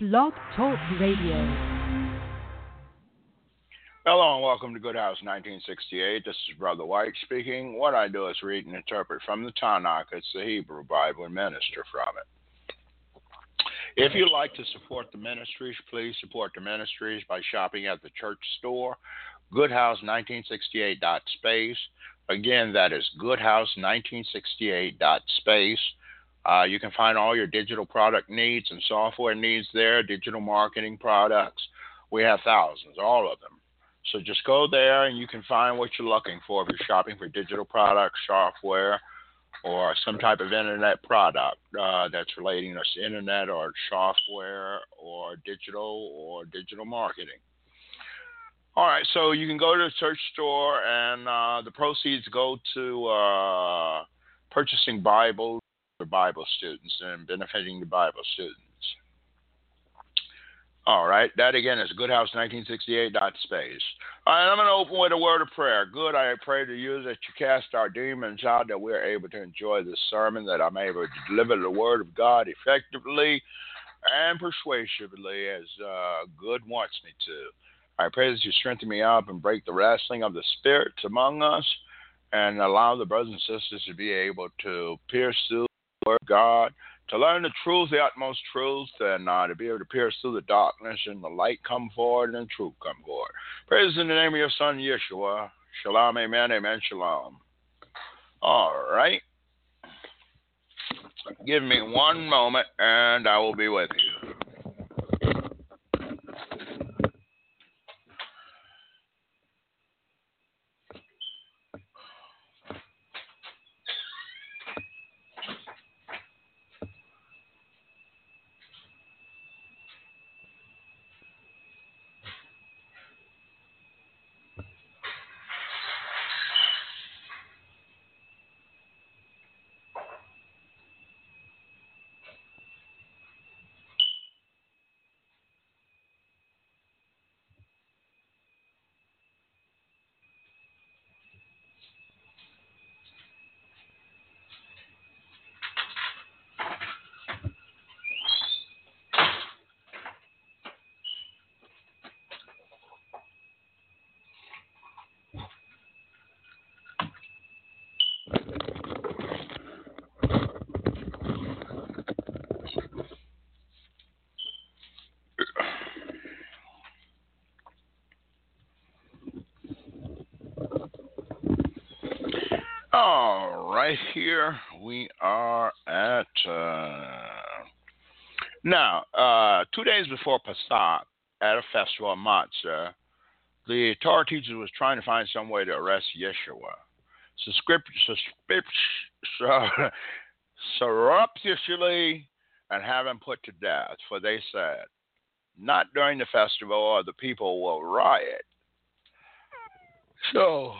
Blog Talk Radio. Hello and welcome to Good House 1968. This is Brother White speaking. What I do is read and interpret from the Tanakh. It's the Hebrew Bible and minister from it. If you'd like to support the ministries, please support the ministries by shopping at the church store, goodhouse1968.space. Again, that is goodhouse1968.space. Uh, you can find all your digital product needs and software needs there, digital marketing products. We have thousands, all of them. So just go there and you can find what you're looking for if you're shopping for digital products, software, or some type of internet product uh, that's relating to internet or software or digital or digital marketing. All right, so you can go to the store and uh, the proceeds go to uh, purchasing Bibles for Bible students and benefiting the Bible students. All right, that again is goodhouse1968.space. All right, I'm going to open with a word of prayer. Good, I pray to you that you cast our demons out, that we're able to enjoy this sermon, that I'm able to deliver the word of God effectively and persuasively as uh, good wants me to. I pray that you strengthen me up and break the wrestling of the spirits among us and allow the brothers and sisters to be able to pierce through Word of God, to learn the truth, the utmost truth, and uh, to be able to pierce through the darkness and the light come forward and the truth come forward. Praise in the name of your Son, Yeshua. Shalom, amen, amen, shalom. All right. Give me one moment and I will be with you. All right, here we are at uh, now uh, two days before Pesach at a festival of matzah. The Torah teacher was trying to find some way to arrest Yeshua. Surreptitiously and have him put to death, for they said, Not during the festival, or the people will riot. So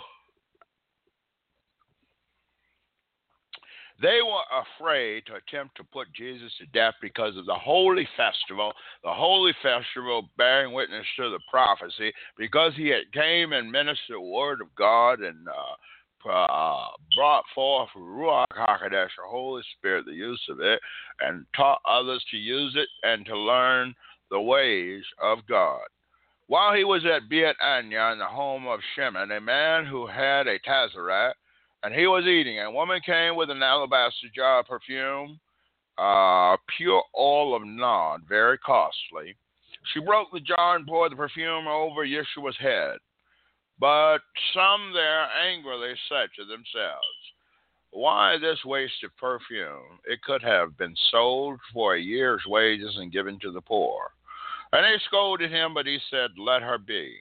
They were afraid to attempt to put Jesus to death because of the holy festival, the holy festival bearing witness to the prophecy, because he had came and ministered the word of God and uh, uh, brought forth Ruach HaKodesh, the Holy Spirit, the use of it, and taught others to use it and to learn the ways of God. While he was at Beit Anya in the home of Shimon, a man who had a Tazarite, and he was eating. And a woman came with an alabaster jar of perfume, uh, pure oil of nard, very costly. She broke the jar and poured the perfume over Yeshua's head. But some there angrily said to themselves, Why this waste of perfume? It could have been sold for a year's wages and given to the poor. And they scolded him, but he said, Let her be.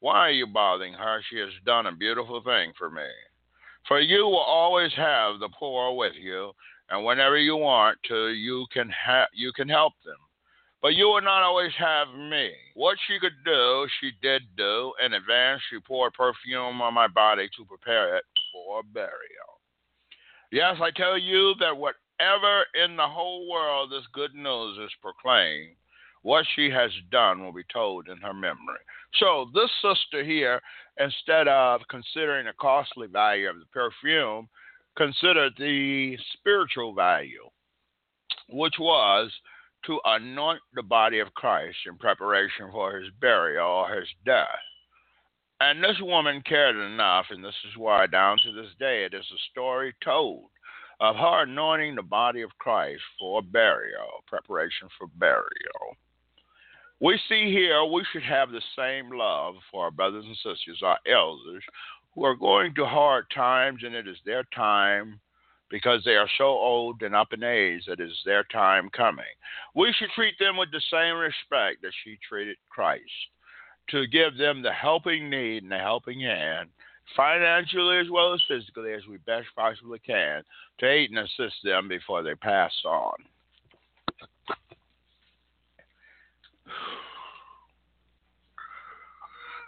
Why are you bothering her? She has done a beautiful thing for me. For you will always have the poor with you, and whenever you want to, you can ha- you can help them. But you will not always have me. What she could do, she did do. In advance, she poured perfume on my body to prepare it for burial. Yes, I tell you that whatever in the whole world this good news is proclaimed, what she has done will be told in her memory. So, this sister here, instead of considering the costly value of the perfume, considered the spiritual value, which was to anoint the body of Christ in preparation for his burial or his death. And this woman cared enough, and this is why down to this day it is a story told of her anointing the body of Christ for burial, preparation for burial. We see here we should have the same love for our brothers and sisters, our elders, who are going through hard times, and it is their time because they are so old and up in age that it is their time coming. We should treat them with the same respect that she treated Christ to give them the helping need and the helping hand, financially as well as physically, as we best possibly can, to aid and assist them before they pass on.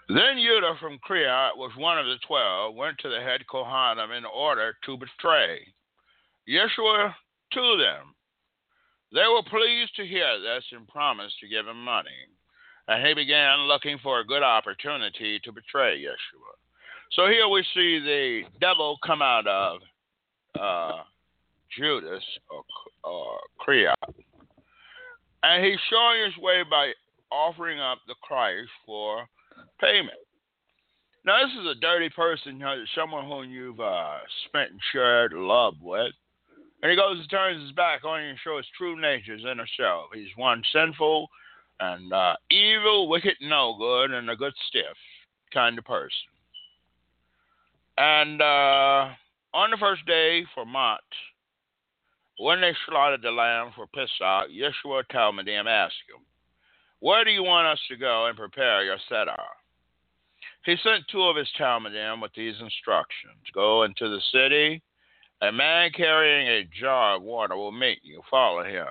Then Judah from Creat was one of the twelve, went to the head Kohanim in order to betray Yeshua to them. They were pleased to hear this and promised to give him money and he began looking for a good opportunity to betray Yeshua. So here we see the devil come out of uh, Judas or, or Creat, and he's showing his way by offering up the Christ for payment. Now, this is a dirty person, someone whom you've uh, spent and shared love with. And he goes and turns his back on you and shows his true natures inner self. He's one sinful, and uh, evil, wicked, no good, and a good stiff kind of person. And uh, on the first day for Mot, when they slaughtered the lamb for Pesach, Yeshua Talmudim asked him, Where do you want us to go and prepare your Seder? He sent two of his Talmudim with these instructions Go into the city, a man carrying a jar of water will meet you. Follow him.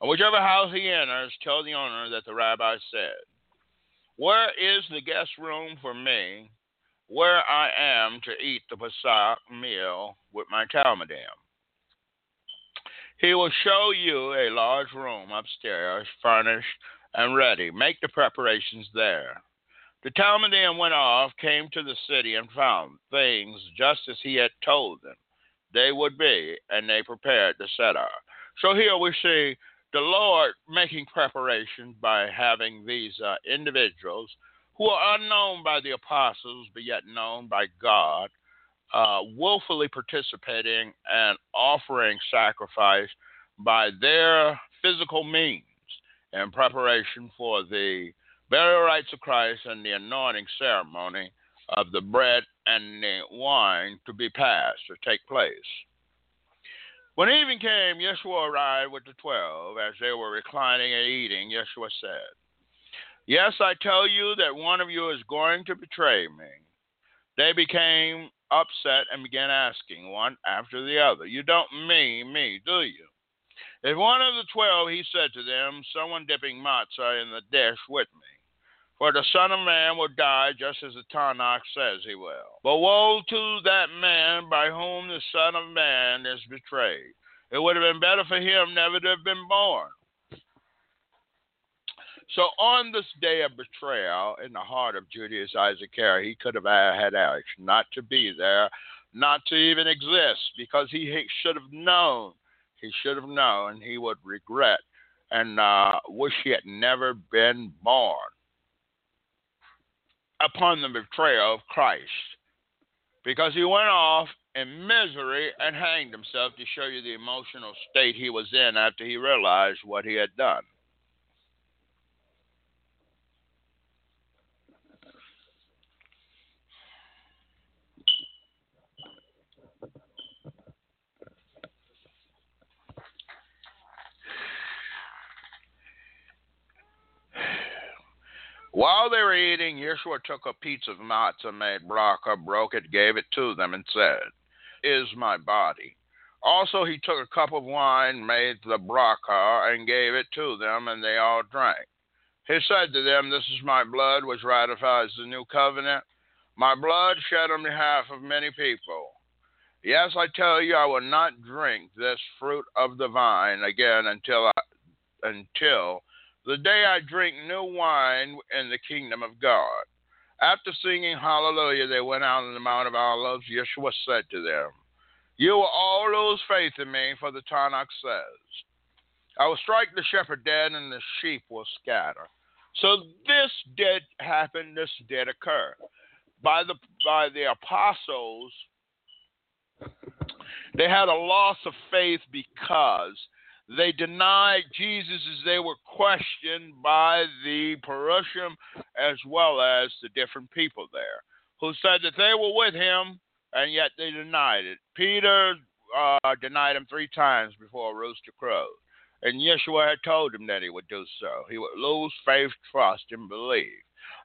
And whichever house he enters, tell the owner that the rabbi said, Where is the guest room for me, where I am to eat the Pesach meal with my Talmudim? He will show you a large room upstairs, furnished and ready. Make the preparations there. The Talmudim went off, came to the city, and found things just as he had told them they would be, and they prepared the Seder. So here we see the Lord making preparations by having these uh, individuals who are unknown by the apostles, but yet known by God, uh, willfully participating and offering sacrifice by their physical means in preparation for the burial rites of Christ and the anointing ceremony of the bread and the wine to be passed or take place. When evening came, Yeshua arrived with the twelve. As they were reclining and eating, Yeshua said, Yes, I tell you that one of you is going to betray me. They became upset and began asking one after the other, You don't mean me, do you? If one of the twelve, he said to them, Someone dipping matzah in the dish with me. For the Son of Man will die just as the Tanakh says he will. But woe to that man by whom the Son of Man is betrayed. It would have been better for him never to have been born. So on this day of betrayal in the heart of Judas Iscariot, he could have had action not to be there, not to even exist, because he should have known. He should have known he would regret and uh, wish he had never been born upon the betrayal of Christ because he went off in misery and hanged himself to show you the emotional state he was in after he realized what he had done. While they were eating, Yeshua took a piece of matzah made bracha, broke it, gave it to them, and said, Is my body. Also, he took a cup of wine, made the bracha, and gave it to them, and they all drank. He said to them, This is my blood, which ratifies the new covenant, my blood shed on behalf of many people. Yes, I tell you, I will not drink this fruit of the vine again until I, until the day I drink new wine in the kingdom of God. After singing hallelujah, they went out on the Mount of Olives. Yeshua said to them, You will all lose faith in me, for the Tanakh says, I will strike the shepherd dead, and the sheep will scatter. So this did happen. This did occur by the by the apostles. They had a loss of faith because they denied Jesus as they were questioned by the Perusium as well as the different people there, who said that they were with him, and yet they denied it. Peter uh, denied him three times before a rooster crowed. And Yeshua had told him that he would do so. He would lose faith, trust, and believe,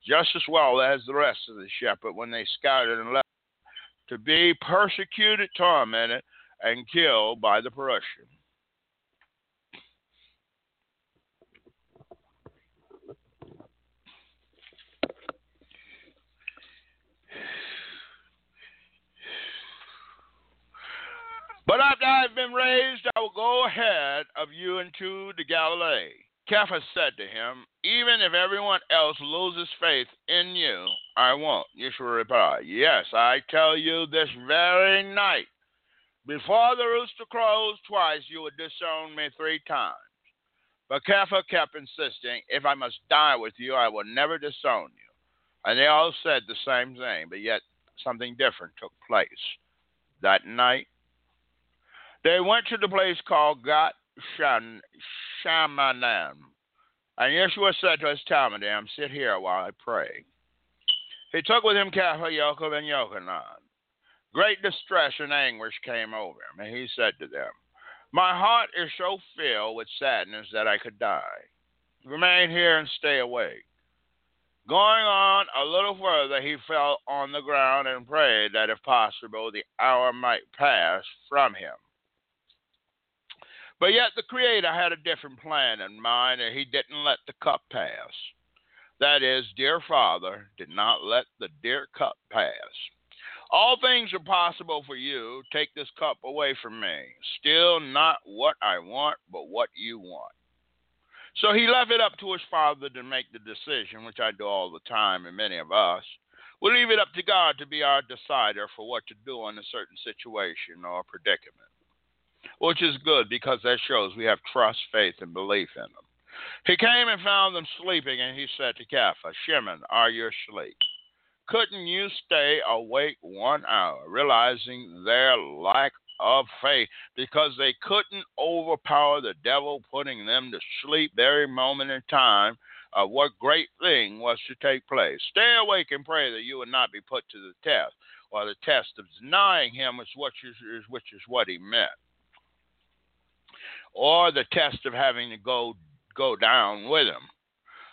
just as well as the rest of the shepherd when they scattered and left to be persecuted, tormented, and killed by the Perusian. But after I have been raised, I will go ahead of you into the Galilee. Cephas said to him, Even if everyone else loses faith in you, I won't. Yeshua replied, Yes, I tell you this very night, before the rooster crows twice, you will disown me three times. But Cephas kept insisting, If I must die with you, I will never disown you. And they all said the same thing, but yet something different took place. That night, they went to the place called Gat Shamanan. And Yeshua said to his Talmudim, Sit here while I pray. He took with him Kepha, Yaakov, and Yochanan. Great distress and anguish came over him, and he said to them, My heart is so filled with sadness that I could die. Remain here and stay awake. Going on a little further, he fell on the ground and prayed that, if possible, the hour might pass from him. But yet the Creator had a different plan in mind, and He didn't let the cup pass. That is, dear Father did not let the dear cup pass. All things are possible for you. Take this cup away from me. Still not what I want, but what you want. So he left it up to his father to make the decision, which I do all the time, and many of us. We leave it up to God to be our decider for what to do in a certain situation or predicament which is good because that shows we have trust, faith, and belief in them. He came and found them sleeping, and he said to Kepha, Shimon, are you asleep? Couldn't you stay awake one hour, realizing their lack of faith because they couldn't overpower the devil, putting them to sleep very moment in time of what great thing was to take place. Stay awake and pray that you would not be put to the test, or the test of denying him is what is, which is what he meant or the test of having to go go down with him.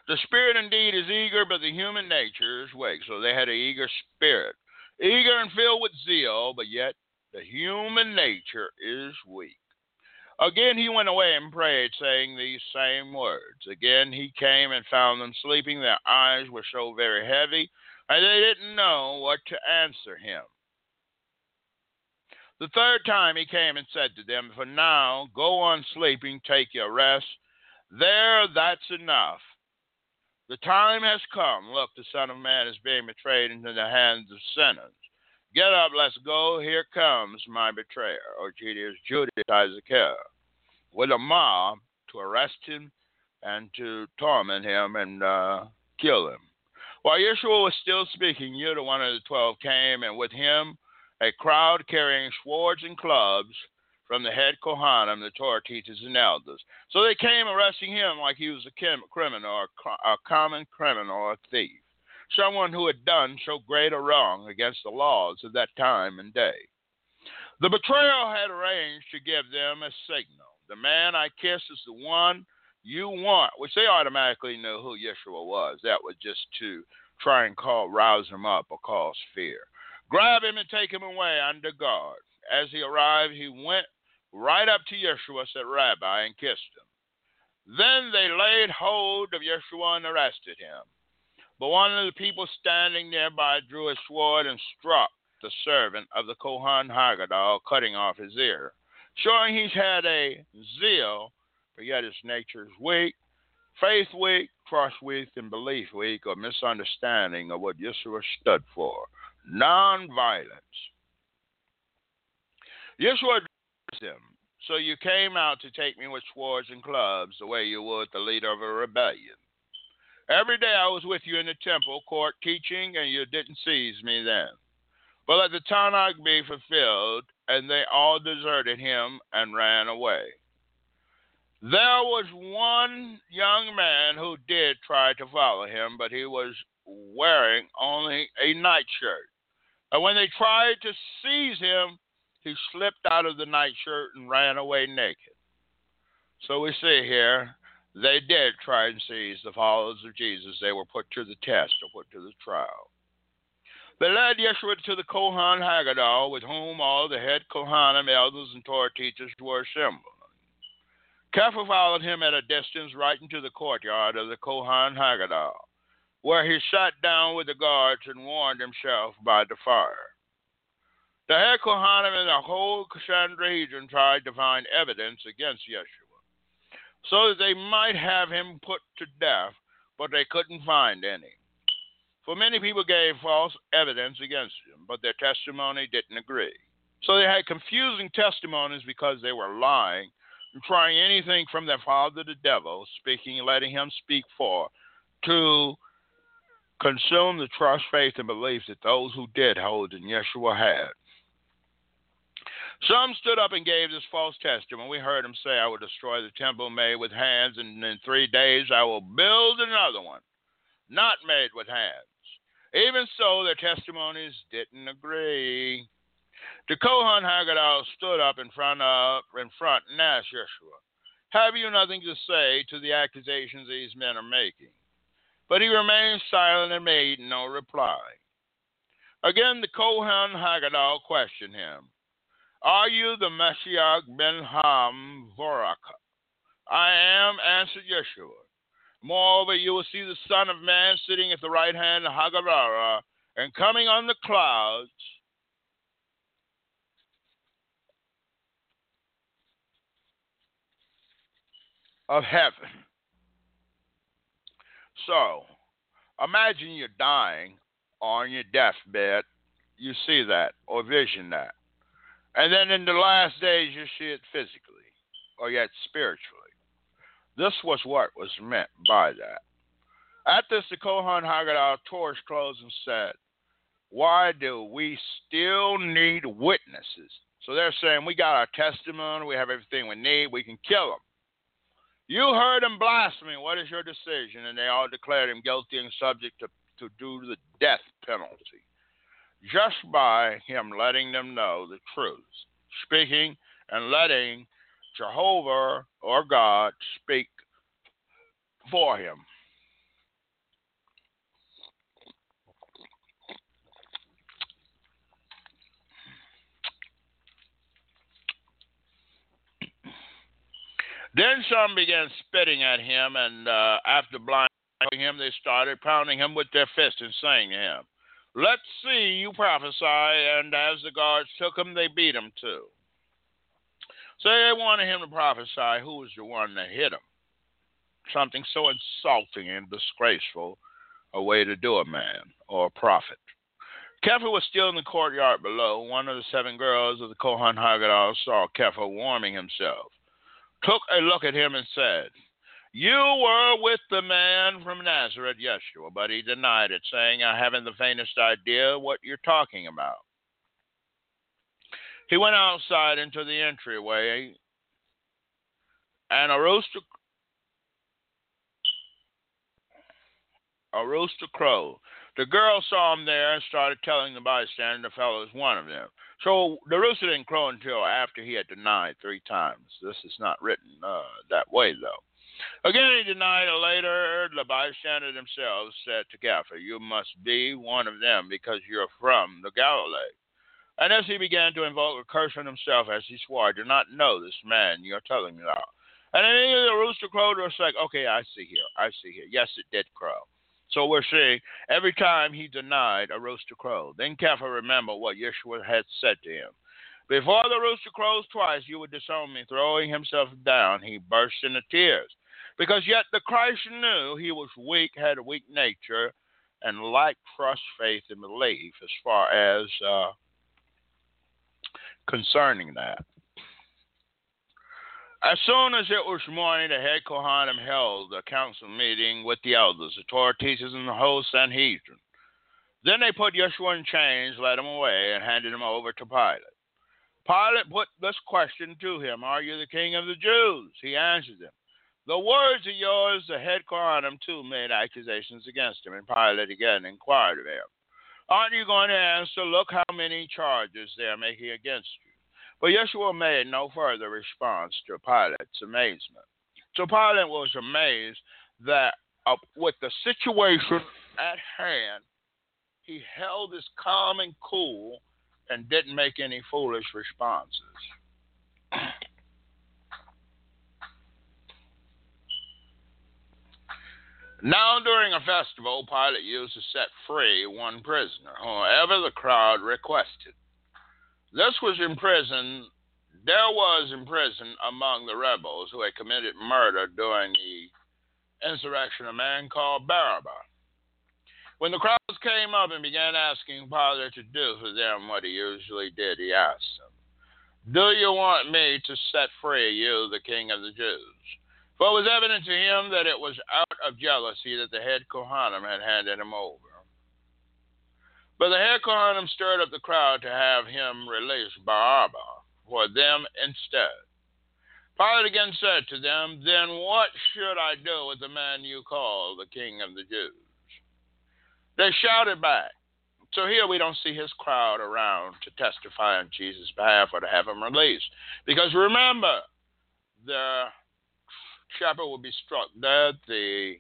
The spirit indeed is eager, but the human nature is weak. So they had an eager spirit, eager and filled with zeal, but yet the human nature is weak. Again he went away and prayed, saying these same words. Again he came and found them sleeping. Their eyes were so very heavy, and they didn't know what to answer him. The third time he came and said to them, For now, go on sleeping, take your rest. There, that's enough. The time has come. Look, the Son of Man is being betrayed into the hands of sinners. Get up, let's go. Here comes my betrayer, or Judas, Judas Iscariot, with a mob to arrest him and to torment him and uh, kill him. While Yeshua was still speaking, Judah, one of the twelve, came, and with him a crowd carrying swords and clubs from the head Kohanim, the Torah teachers and elders. So they came arresting him like he was a criminal, or a common criminal, or a thief, someone who had done so great a wrong against the laws of that time and day. The betrayer had arranged to give them a signal. The man I kiss is the one you want, which they automatically knew who Yeshua was. That was just to try and call, rouse him up or cause fear. Grab him and take him away under guard. As he arrived, he went right up to Yeshua, said Rabbi, and kissed him. Then they laid hold of Yeshua and arrested him. But one of the people standing nearby drew his sword and struck the servant of the Kohan HaGadol, cutting off his ear, showing he had a zeal, but yet his nature is weak, faith weak, trust weak, and belief weak, or misunderstanding of what Yeshua stood for nonviolence. Yeshua addressed him, So you came out to take me with swords and clubs, the way you would the leader of a rebellion. Every day I was with you in the temple court teaching, and you didn't seize me then. But let the Tanakh be fulfilled, and they all deserted him and ran away. There was one young man who did try to follow him, but he was wearing only a nightshirt. And when they tried to seize him, he slipped out of the nightshirt and ran away naked. So we see here, they did try and seize the followers of Jesus. They were put to the test or put to the trial. They led Yeshua to the Kohan HaGadol, with whom all the head Kohanim, elders, and Torah teachers were assembled. Kepha followed him at a distance right into the courtyard of the Kohan HaGadol, where he sat down with the guards and warmed himself by the fire. The head and the whole Sanhedrin tried to find evidence against Yeshua, so that they might have him put to death, but they couldn't find any. For many people gave false evidence against him, but their testimony didn't agree. So they had confusing testimonies because they were lying and trying anything from their father the devil, speaking, letting him speak for, to consume the trust, faith, and belief that those who did hold in Yeshua had. Some stood up and gave this false testimony. We heard him say, I will destroy the temple made with hands, and in three days I will build another one, not made with hands. Even so, their testimonies didn't agree. The Kohan HaGadol stood up in front of in front and asked Yeshua, Have you nothing to say to the accusations these men are making? But he remained silent and made no reply. Again the Kohan HaGadol questioned him, Are you the Messiah ben Ham? I am, answered Yeshua. Moreover, you will see the Son of Man sitting at the right hand of Haggadah and coming on the clouds of heaven. So, imagine you're dying on your deathbed. You see that or vision that. And then in the last days, you see it physically or yet spiritually. This was what was meant by that. At this, the Kohan HaGadol tore his clothes and said, Why do we still need witnesses? So they're saying, We got our testimony, we have everything we need, we can kill them. You heard him blasphemy. What is your decision? And they all declared him guilty and subject to, to do the death penalty. Just by him letting them know the truth, speaking and letting Jehovah or God speak for him. Then some began spitting at him, and uh, after blinding him, they started pounding him with their fists and saying to him, Let's see you prophesy. And as the guards took him, they beat him too. So they wanted him to prophesy who was the one that hit him. Something so insulting and disgraceful a way to do a man or a prophet. Kepha was still in the courtyard below. One of the seven girls of the Kohan HaGadol saw Kepha warming himself took a look at him and said, You were with the man from Nazareth, Yeshua, but he denied it, saying, I haven't the faintest idea what you're talking about. He went outside into the entryway, and a rooster a rooster crowed. The girl saw him there and started telling the bystander the fellow was one of them. So the rooster didn't crow until after he had denied three times. This is not written uh, that way, though. Again, he denied it later. The bystanders themselves said to Kepha, You must be one of them because you're from the Galilee. And as he began to invoke a curse on himself as he swore, I do not know this man you're telling me about. And then the rooster crowed, was like, Okay, I see here. I see here. Yes, it did crow. So we're seeing every time he denied a rooster crow. Then Kepha remembered what Yeshua had said to him. Before the rooster crows twice, you would disown me. Throwing himself down, he burst into tears. Because yet the Christ knew he was weak, had a weak nature, and lacked trust, faith, and belief as far as uh, concerning that. As soon as it was morning, the head Kohanim held a council meeting with the elders, the Torah teachers, and the whole Sanhedrin. Then they put Yeshua in chains, led him away, and handed him over to Pilate. Pilate put this question to him Are you the king of the Jews? He answered them, The words are yours. The head Kohanim, too, made accusations against him, and Pilate again inquired of him, Aren't you going to answer? Look how many charges they are making against you. But Yeshua made no further response to Pilate's amazement. So Pilate was amazed that uh, with the situation at hand, he held his calm and cool and didn't make any foolish responses. Now, during a festival, Pilate used to set free one prisoner, whoever the crowd requested. This was in prison. There was in prison among the rebels who had committed murder during the insurrection a man called Barabbas. When the crowds came up and began asking Pilate to do for them what he usually did, he asked them, Do you want me to set free you, the king of the Jews? For it was evident to him that it was out of jealousy that the head Kohanim had handed him over. But the Kohanim stirred up the crowd to have him release Barabbas for them instead. Pilate again said to them, Then what should I do with the man you call the king of the Jews? They shouted back. So here we don't see his crowd around to testify on Jesus' behalf or to have him released. Because remember, the shepherd would be struck dead, the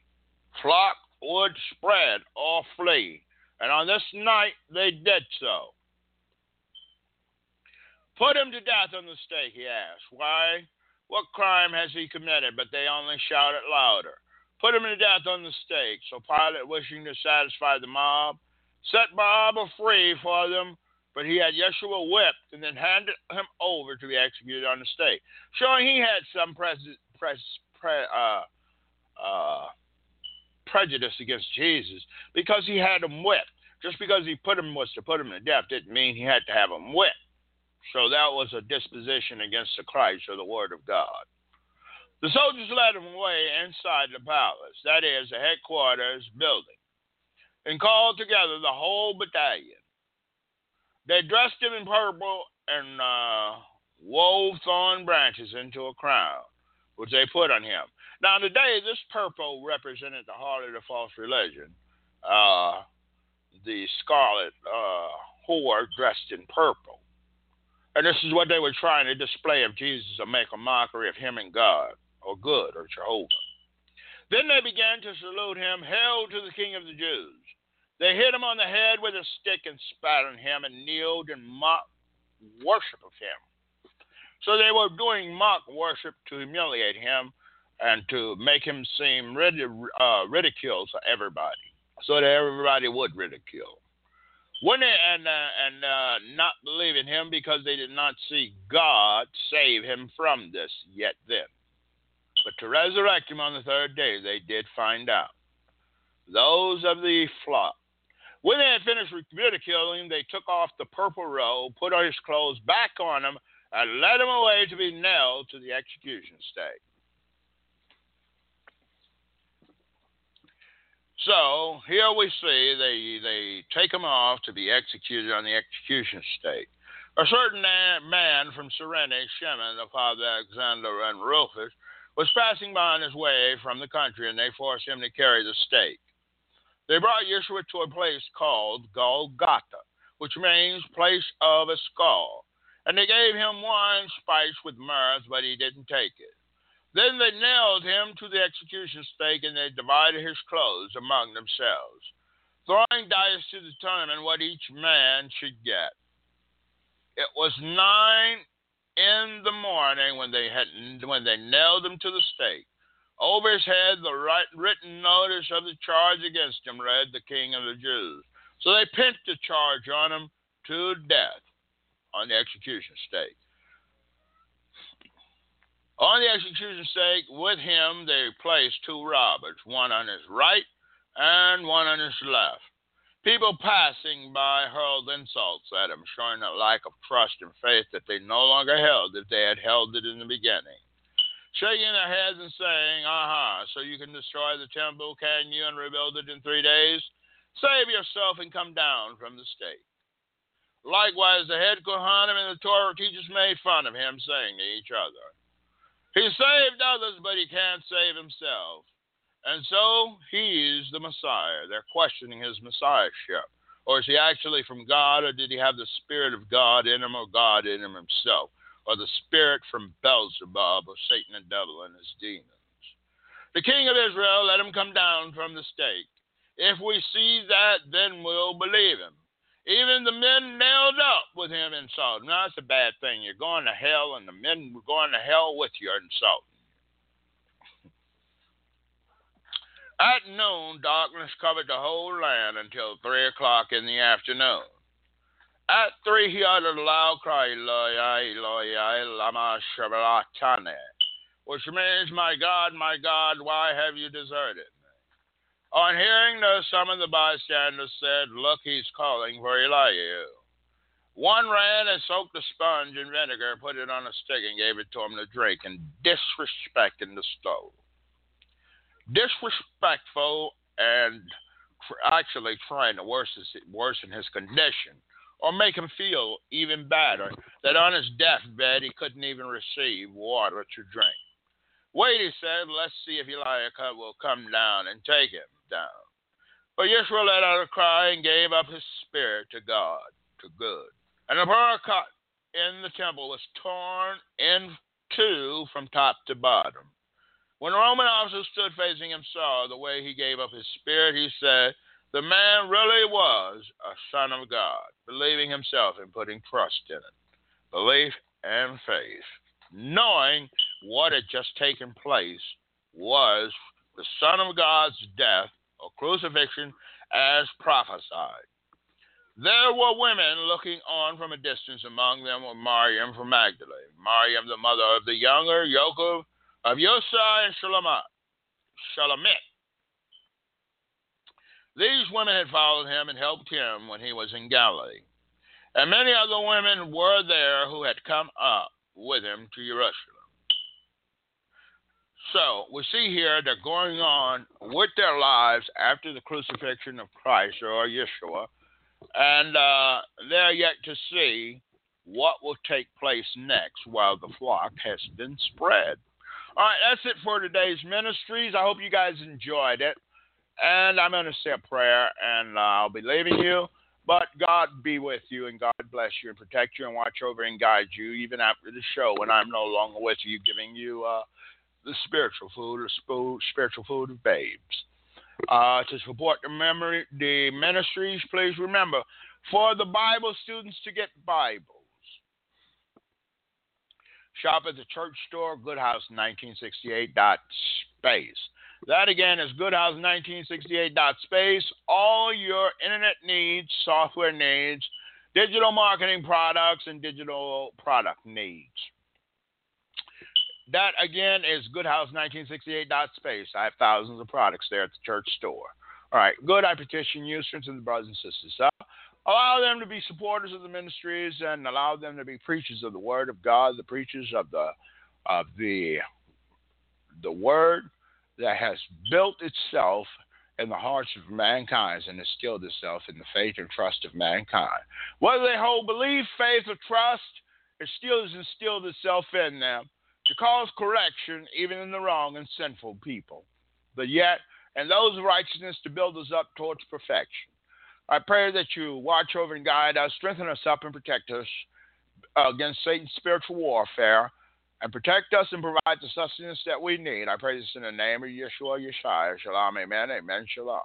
flock would spread or flee. And on this night they did so. Put him to death on the stake, he asked. Why? What crime has he committed? But they only shouted louder put him to death on the stake. So Pilate, wishing to satisfy the mob, set Barabbas free for them, but he had Yeshua whipped and then handed him over to be executed on the stake, showing he had some pres- pres- pre- uh, uh, prejudice against Jesus because he had him whipped. Just because he put him was to put him to death didn't mean he had to have him whipped. So that was a disposition against the Christ or the Word of God. The soldiers led him away inside the palace, that is, the headquarters building, and called together the whole battalion. They dressed him in purple and uh, wove thorn branches into a crown, which they put on him. Now, today, this purple represented the heart of the false religion, uh, the scarlet uh, whore dressed in purple. And this is what they were trying to display of Jesus and make a mockery of him and God or good or Jehovah. Then they began to salute him, Hail to the King of the Jews. They hit him on the head with a stick and spat on him and kneeled in mock worship of him. So they were doing mock worship to humiliate him and to make him seem uh, ridiculed to everybody, so that everybody would ridicule. When they, and uh, and uh, not believe in him because they did not see God save him from this yet then. But to resurrect him on the third day, they did find out. Those of the flock. When they had finished ridiculing they took off the purple robe, put his clothes back on him, and led him away to be nailed to the execution stake. So here we see they they take him off to be executed on the execution stake. A certain man from Cyrene, Shimon, the father of Alexander and Rufus, was passing by on his way from the country, and they forced him to carry the stake. They brought Yeshua to a place called Golgotha, which means place of a skull. And they gave him wine spiced with myrrh, but he didn't take it. Then they nailed him to the execution stake, and they divided his clothes among themselves, throwing dice to determine what each man should get. It was nine in the morning when they had when they nailed him to the stake. Over his head, the written notice of the charge against him read, "The King of the Jews." So they pinned the charge on him to death on the execution stake. On the execution stake, with him they placed two robbers, one on his right and one on his left. People passing by hurled insults at him, showing a lack of trust and faith that they no longer held if they had held it in the beginning. shaking their heads and saying, Aha, so you can destroy the temple, can you, and rebuild it in three days? Save yourself and come down from the stake. Likewise, the head Kohanim and the Torah teachers made fun of him, saying to each other, He saved others, but he can't save himself. And so he's the Messiah. They're questioning his Messiahship. Or is he actually from God, or did he have the Spirit of God in him, or God in him himself? or the spirit from Beelzebub, or Satan the devil and his demons. The king of Israel, let him come down from the stake. If we see that, then we'll believe him. Even the men nailed up with him insulted. Now, that's a bad thing. You're going to hell, and the men were going to hell with you insulting. At noon, darkness covered the whole land until three o'clock in the afternoon. At three he uttered a loud cry, Eloi, Eloi, lama which means, My God, my God, why have you deserted? On hearing this, some of the bystanders said, Look, he's calling for Eliyahu. One ran and soaked a sponge in vinegar, put it on a stick, and gave it to him to drink, and disrespecting the stove. Disrespectful and actually trying to worsen, worsen his condition or make him feel even better that on his deathbed he couldn't even receive water to drink. Wait, he said, let's see if Eliakim will come down and take him down. But Yeshua let out a cry and gave up his spirit to God, to good. And the cut in the temple was torn in two from top to bottom. When the Roman officer stood facing him saw the way he gave up his spirit, he said, the man really was a son of God, believing himself and putting trust in it. Belief and faith. Knowing what had just taken place was the Son of God's death or crucifixion as prophesied. There were women looking on from a distance. Among them were Mariam from Magdalene, Mariam, the mother of the younger Jacob of Yosai and Shalomit. Shalomit these women had followed him and helped him when he was in Galilee. And many other women were there who had come up with him to Jerusalem. So we see here they're going on with their lives after the crucifixion of Christ or Yeshua, and uh, they're yet to see what will take place next while the flock has been spread. All right, that's it for today's ministries. I hope you guys enjoyed it. And I'm going to say a prayer and uh, I'll be leaving you. But God be with you and God bless you and protect you and watch over and guide you even after the show when I'm no longer with you, giving you uh, the spiritual food, the spiritual food of babes. Uh, to support the memory, the ministries, please remember for the Bible students to get Bibles. Shop at the church store, Goodhouse1968. Space. That again is goodhouse1968.space. All your internet needs, software needs, digital marketing products, and digital product needs. That again is goodhouse1968.space. I have thousands of products there at the church store. All right, good. I petition you, strengthen the brothers and sisters up. Allow them to be supporters of the ministries and allow them to be preachers of the word of God, the preachers of the of the the word that has built itself in the hearts of mankind and instilled itself in the faith and trust of mankind. Whether they hold belief, faith, or trust, it still has instilled itself in them to cause correction even in the wrong and sinful people. But yet, and those righteousness to build us up towards perfection. I pray that you watch over and guide us, strengthen us up, and protect us against Satan's spiritual warfare and protect us and provide the sustenance that we need. I pray this in the name of Yeshua Yeshua. Shalom, amen, amen, shalom.